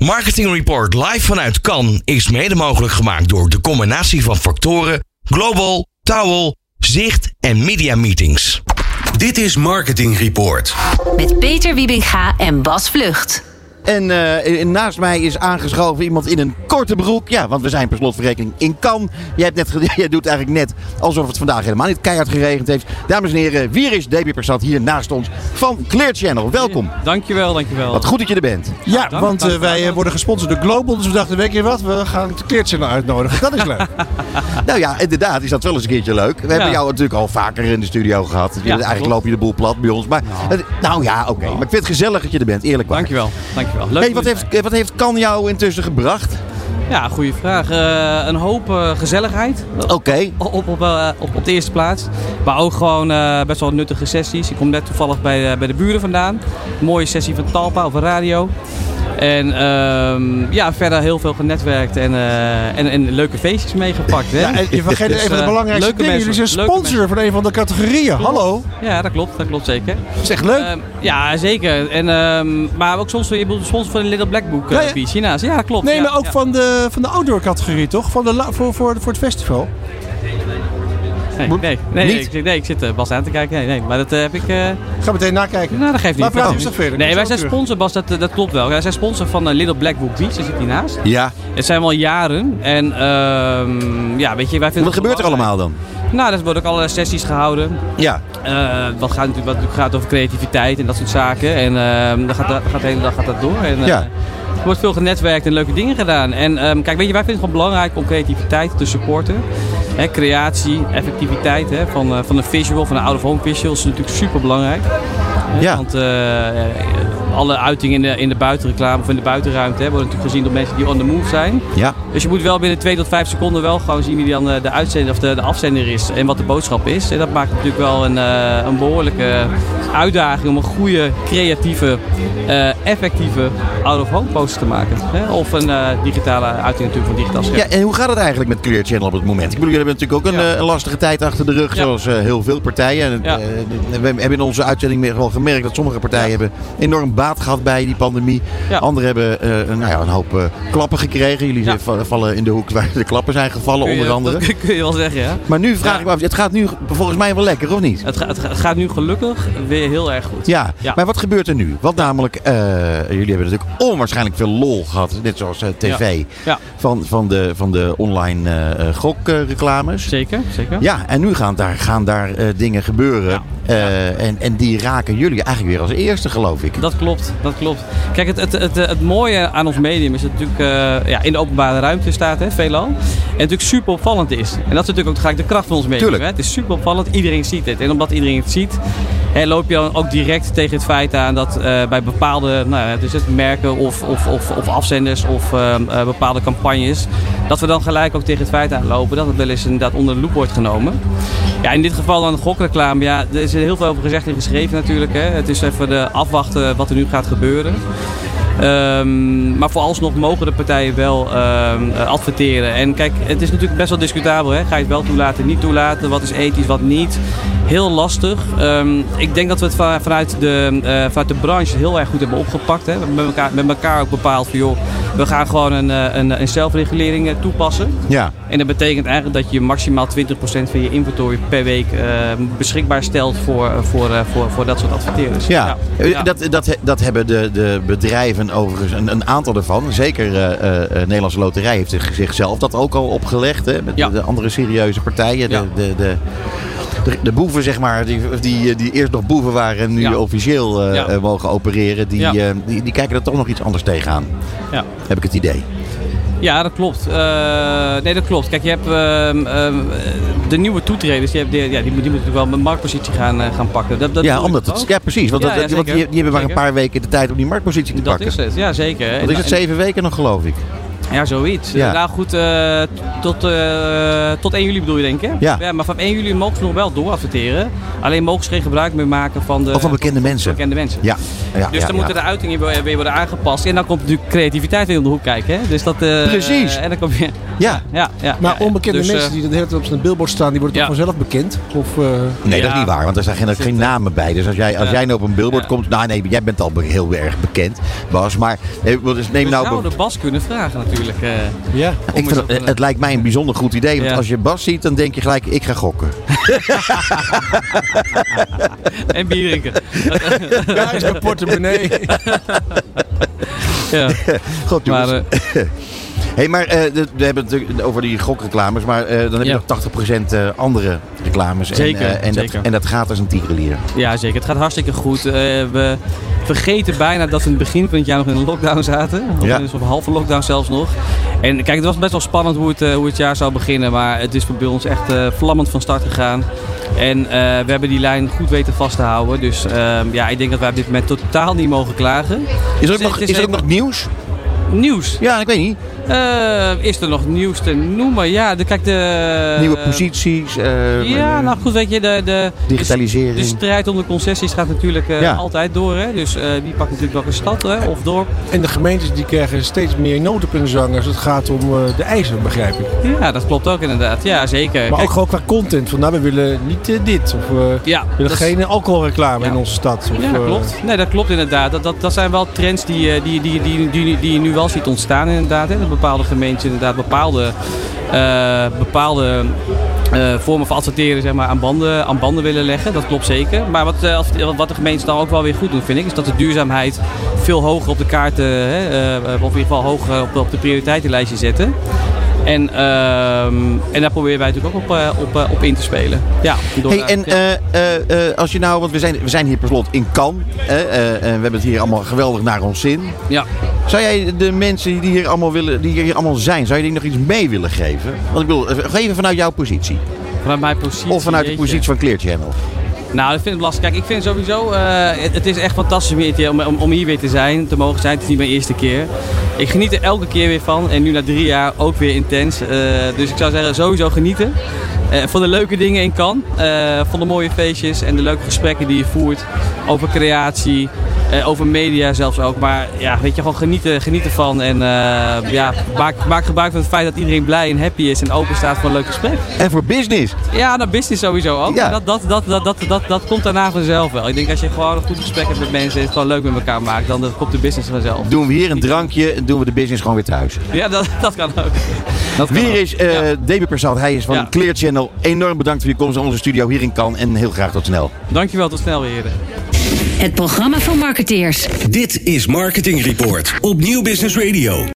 Marketing Report live vanuit Cannes is mede mogelijk gemaakt door de combinatie van factoren Global, Towel, Zicht en Media Meetings. Dit is Marketing Report. Met Peter Wiebinga en Bas Vlucht. En eh, naast mij is aangeschoven iemand in een korte broek. Ja, want we zijn per slotverrekening in Cannes. Jij, hebt net, jij doet eigenlijk net alsof het vandaag helemaal niet keihard geregend heeft. Dames en heren, wie is DB Persat hier naast ons van Clear Channel. Welkom. Dankjewel, dankjewel. Wat goed dat je er bent. Ja, dank, want dank, eh, wij dank. eh, worden gesponsord door Global. Dus we dachten, weet je wat, we gaan de Kleertje uitnodigen. Dat is leuk. Nou ja, inderdaad is dat wel eens een keertje leuk. We hebben jou natuurlijk al vaker in de studio gehad. eigenlijk klopt. loop je de boel plat bij ons. Maar, het- nou ja, oké. Maar ik vind het gezellig dat je er bent, eerlijk waar. Dankjewel, dankjewel. Leuk Hey, wat, heeft, wat heeft Kan jou intussen gebracht? Ja, goede vraag. Eh, een hoop eh, gezelligheid Oké. op, op, eh, op, op de eerste plaats. Maar ook gewoon eh, best wel nuttige sessies. Ik kom net toevallig bij, eh, bij de buren vandaan. mooie sessie van Talpa over radio. En ehm, ja, verder heel veel genetwerkt en, eh, en, en leuke feestjes meegepakt. Hè? Ja, en je vergeet Dus, even de eh, belangrijkste leuke ding. mensen, Jullie zijn sponsor van een van de categorieën. Hallo. Ja, dat klopt, dat klopt zeker. Dat is echt leuk. Ehm, ja, zeker. En, ehm, maar ook soms, je bedoelt sponsor van de Little Black Book Ja, eh, ja. Beach hiernaast. Ja, dat klopt. Nee, ja, maar ook ja. van de, van de outdoor categorie, toch? Van de, voor, voor, voor het festival. Nee, nee, nee, niet? ik, zit- nee, ik zit eh, Bas aan te kijken. Nee, nee, maar dat eh, heb ik... eh, Ga meteen nakijken. nou, dat geeft niet. Maar praat niet. verder. Nee, wij zijn sponsor, Bas, dat, dat klopt wel. Wij zijn sponsor van Little Black Book Beach, daar zit hiernaast. Ja. Het zijn wel jaren. En ehm, ja, weet je, wij vinden Wat gebeurt er allemaal dan? Nou, er worden ook allerlei sessies gehouden. Ja. Eh, wat, gaat natuurlijk, wat natuurlijk gaat over creativiteit en dat soort zaken. En ehm dan gaat, dat- gaat de hele dag gaat dat door. En, eh, Ja. Er wordt veel genetwerkt en leuke dingen gedaan. En ehm, kijk, weet je, wij vinden het gewoon belangrijk om creativiteit te supporten. Creatie, effectiviteit van, eh, van een visual, van een out-of-home visual is natuurlijk super belangrijk. Ja. Want eh, eh, alle uitingen in de, in de buitenreclame of in de buitenruimte hè, worden natuurlijk gezien door mensen die on the move zijn. Ja. Dus je moet wel binnen 2 tot 5 seconden wel gewoon zien wie dan eh, de uitzender of de, de afzender is en wat de boodschap is. En dat maakt natuurlijk wel een, een behoorlijke uitdaging om een goede, creatieve, effectieve out-of-home poster te maken. Hè? Of een digitale uiting natuurlijk van digitaal scherm. Ja, en hoe gaat het eigenlijk met Clear Channel op het moment? Ik bedoel, jullie hebben natuurlijk ook een, Ja. lastige tijd achter de rug, Ja. zoals heel veel partijen. En, Ja. we hebben in onze uitzending meer wel gemerkt dat sommige partijen hebben enorm baat gehad bij die pandemie. Ja. Anderen hebben eh, een- nou ja, een hoop eh, klappen gekregen. Jullie Ja. va- vallen in de hoek waar de klappen zijn gevallen, je- onder andere. Dat kun je wel zeggen, ja. Maar nu vraag ik me af, het gaat nu volgens mij wel lekker, of niet? Het, ga- het ga- het gaat nu gelukkig weer heel erg goed. Ja, maar wat gebeurt er nu? Want namelijk, eh, jullie hebben natuurlijk onwaarschijnlijk veel lol gehad, net zoals tv. Van, van, de, van de online gokreclames. Zeker, zeker. Ja, en nu gaan daar, gaan daar dingen gebeuren. Ja. Eh, en, en die raken jullie eigenlijk weer als eerste, geloof ik. Dat klopt, dat klopt. Kijk, het, het, het, het mooie aan ons medium is dat het natuurlijk eh, ja, in de openbare ruimte staat, hè, veelal. En natuurlijk super opvallend is. En dat is natuurlijk ook gelijk de kracht van ons medium. Tuurlijk. Hè. Het is super opvallend, iedereen ziet het. En omdat iedereen het ziet, loop je dan ook direct tegen het feit aan dat eh, bij bepaalde nou, dus het merken of, of, of, of afzenders of ehm, eh, bepaalde campagnes, dat we dan gelijk ook tegen het feit aanlopen dat het wel eens inderdaad onder de loep wordt genomen. Ja, in dit geval dan de gokreclame. Ja, er is heel veel over gezegd en geschreven natuurlijk. Hè. Het is even de afwachten wat er nu gaat gebeuren. Ehm, maar vooralsnog mogen de partijen wel ehm, eh, adverteren. En kijk, het is natuurlijk best wel discutabel. Hè? Ga je het wel toelaten, niet toelaten? Wat is ethisch, wat niet? Heel lastig. Ehm, ik denk dat we het va- vanuit de, eh, vanuit de branche heel erg goed hebben opgepakt. Hè? We hebben met elkaar, met elkaar ook bepaald van joh, we gaan gewoon een, eh, een, een zelfregulering eh, toepassen. Ja, En dat betekent eigenlijk dat je maximaal 20% van je inventory per week eh, beschikbaar stelt voor, voor, voor, voor dat soort adverteerders. ja. Ja. Dat, dat, dat hebben de, de bedrijven overigens, een, een aantal ervan. Zeker eh, Nederlandse Loterij heeft zich- zichzelf dat ook al opgelegd. Hè, met Ja. de andere serieuze partijen. De, de, de, de, de boeven, zeg maar, die, die, die eerst nog boeven waren en nu Ja. officieel eh, Ja. eh, mogen opereren. Die, Ja. eh, die, die kijken er toch nog iets anders tegenaan. Ja. Heb ik het idee. Ja, dat klopt. Eh, nee, dat klopt. Kijk, je hebt ehm, ehm, de nieuwe toetreders, die, hebben, die, ja, die, moeten natuurlijk wel een marktpositie gaan, eh, gaan pakken. Dat, dat ja, omdat het, ja, precies. Want, dat- want die, hebben maar een paar weken de tijd om die marktpositie te Dat pakken. is het, ja zeker. Wat En- is het, zeven weken nog, geloof ik? Ja, zoiets. Ja. Nou goed, eh, tot, eh, tot 1 juli bedoel je denk ik? hè? Ja. Maar van 1 juli mogen ze nog wel dooradverteren. Alleen mogen ze geen gebruik meer maken van de Of van bekende mensen. bekende mensen. Ja. ja Dus dan moeten de uitingen weer, worden aangepast. En dan komt natuurlijk creativiteit weer om de hoek kijken. Hè? Dus dat, eh, Precies. En dan kom je, Ja. ja, ja Maar ja, onbekende dus, mensen eh, die de hele tijd op zijn billboard staan, die worden Ja. toch vanzelf bekend? Of, eh, Nee, dat is niet waar, want er staan geen, geen eh, namen bij. Dus als jij, als Ja. jij nou op een billboard Ja. komt... Nou nee, jij bent al heel erg bekend, Bas. Maar eh, dus neem we nou... zouden Bas kunnen vragen natuurlijk. eh. ja. Ik vind het, het lijkt mij een bijzonder goed idee. Want Ja. als je Bas ziet, dan denk je gelijk, ik ga gokken. en bier drinken. Daar is mijn portemonnee. ja. God, jongens. Maar eh, hey, maar eh, we hebben het over die gokreclames. Maar eh, dan heb je Ja. nog 80% eh, andere reclames. Zeker, En, en, zeker. Dat, en dat gaat als een tierenlier. ja, zeker. Het gaat hartstikke goed. We vergeten bijna dat we in het begin van het jaar nog in een lockdown zaten. Of Ja. in een halve lockdown zelfs nog. En kijk, het was best wel spannend hoe het, hoe het jaar zou beginnen. Maar het is bij ons echt vlammend van start gegaan. En we hebben die lijn goed weten vast te houden. Dus ehm, ja, ik denk dat wij op dit moment totaal niet mogen klagen. Is er ook, nog, is er ook nog nieuws? Nieuws. Ja, ik weet niet. Eh, is er nog nieuws te noemen? Ja, de, kijk de... Nieuwe posities. eh, Ja, eh, nou goed, weet je, de, de, Digitalisering. De strijd om de concessies gaat natuurlijk eh, Ja. altijd door. Hè? Dus eh, wie pakt natuurlijk welke stad hè? of dorp. En de gemeentes die krijgen steeds meer nood op hun zang als het gaat om eh, de eisen, begrijp ik. Ja, dat klopt ook inderdaad. Ja, zeker. Maar Kijk, ook gewoon qua content. Van nou, we willen niet dit. Of we ja, willen dat geen alcoholreclame Ja. in onze stad. Of, Ja, eh, klopt. Nee, dat klopt inderdaad. Dat, dat, dat zijn wel trends die, eh, die, die, die, die, die je nu wel ziet ontstaan inderdaad. Hè? Bepaalde gemeentes inderdaad bepaalde, eh, bepaalde eh, vormen van adverteren zeg maar, aan, banden, aan banden willen leggen. Dat klopt zeker. Maar wat, als- wat de gemeentes dan ook wel weer goed doen, vind ik, is dat de duurzaamheid veel hoger op de kaart, hè, eh, of in ieder geval hoger op, op de prioriteitenlijstje zetten. En, ehm, en daar proberen wij natuurlijk ook op, eh, op, eh, op in te spelen. Ja, door Hey, en ja. eh, als je nou, want we zijn, we zijn hier per slot in Cannes. hè, en we hebben het hier allemaal geweldig naar ons zin. ja. Zou jij de mensen die hier allemaal, willen, die hier allemaal zijn, zou je die nog iets mee willen geven? Want ik wil eh, even vanuit jouw positie. Vanuit mijn positie. Of vanuit de positie van Clear Channel. Nou, dat vind ik lastig. Kijk, ik vind sowieso, eh, het, is echt fantastisch om om, om, hier weer te zijn, te mogen zijn. Het is niet mijn eerste keer. Ik geniet er elke keer weer van. En nu na drie jaar ook weer intens. Eh, dus ik zou zeggen, sowieso genieten. Eh van de leuke dingen in kan. van de mooie feestjes en de leuke gesprekken die je voert. Over creatie, eh, over media zelfs ook. Maar ja, weet je, gewoon genieten, genieten van. En eh, ja, maak, maak gebruik van het feit dat iedereen blij en happy is en open staat voor een leuk gesprek. En voor business. Ja, nou business sowieso ook. Ja. Dat, dat, dat, dat, dat, dat, dat komt daarna vanzelf wel. Ik denk als je gewoon een goed gesprek hebt met mensen en het gewoon leuk met elkaar maakt, dan komt de business vanzelf. Doen we hier een drankje en doen we de business gewoon weer thuis. Ja, dat, dat kan ook. Dat kan ook. is uh, Ja. Debi Persat. Hij is van Ja. Clear Channel. Enorm bedankt voor je komst naar onze studio hier in Cannes. En heel graag tot snel. Dankjewel, tot snel weer. Het programma van marketeers. Dit is Marketing Report op Nieuw Business Radio.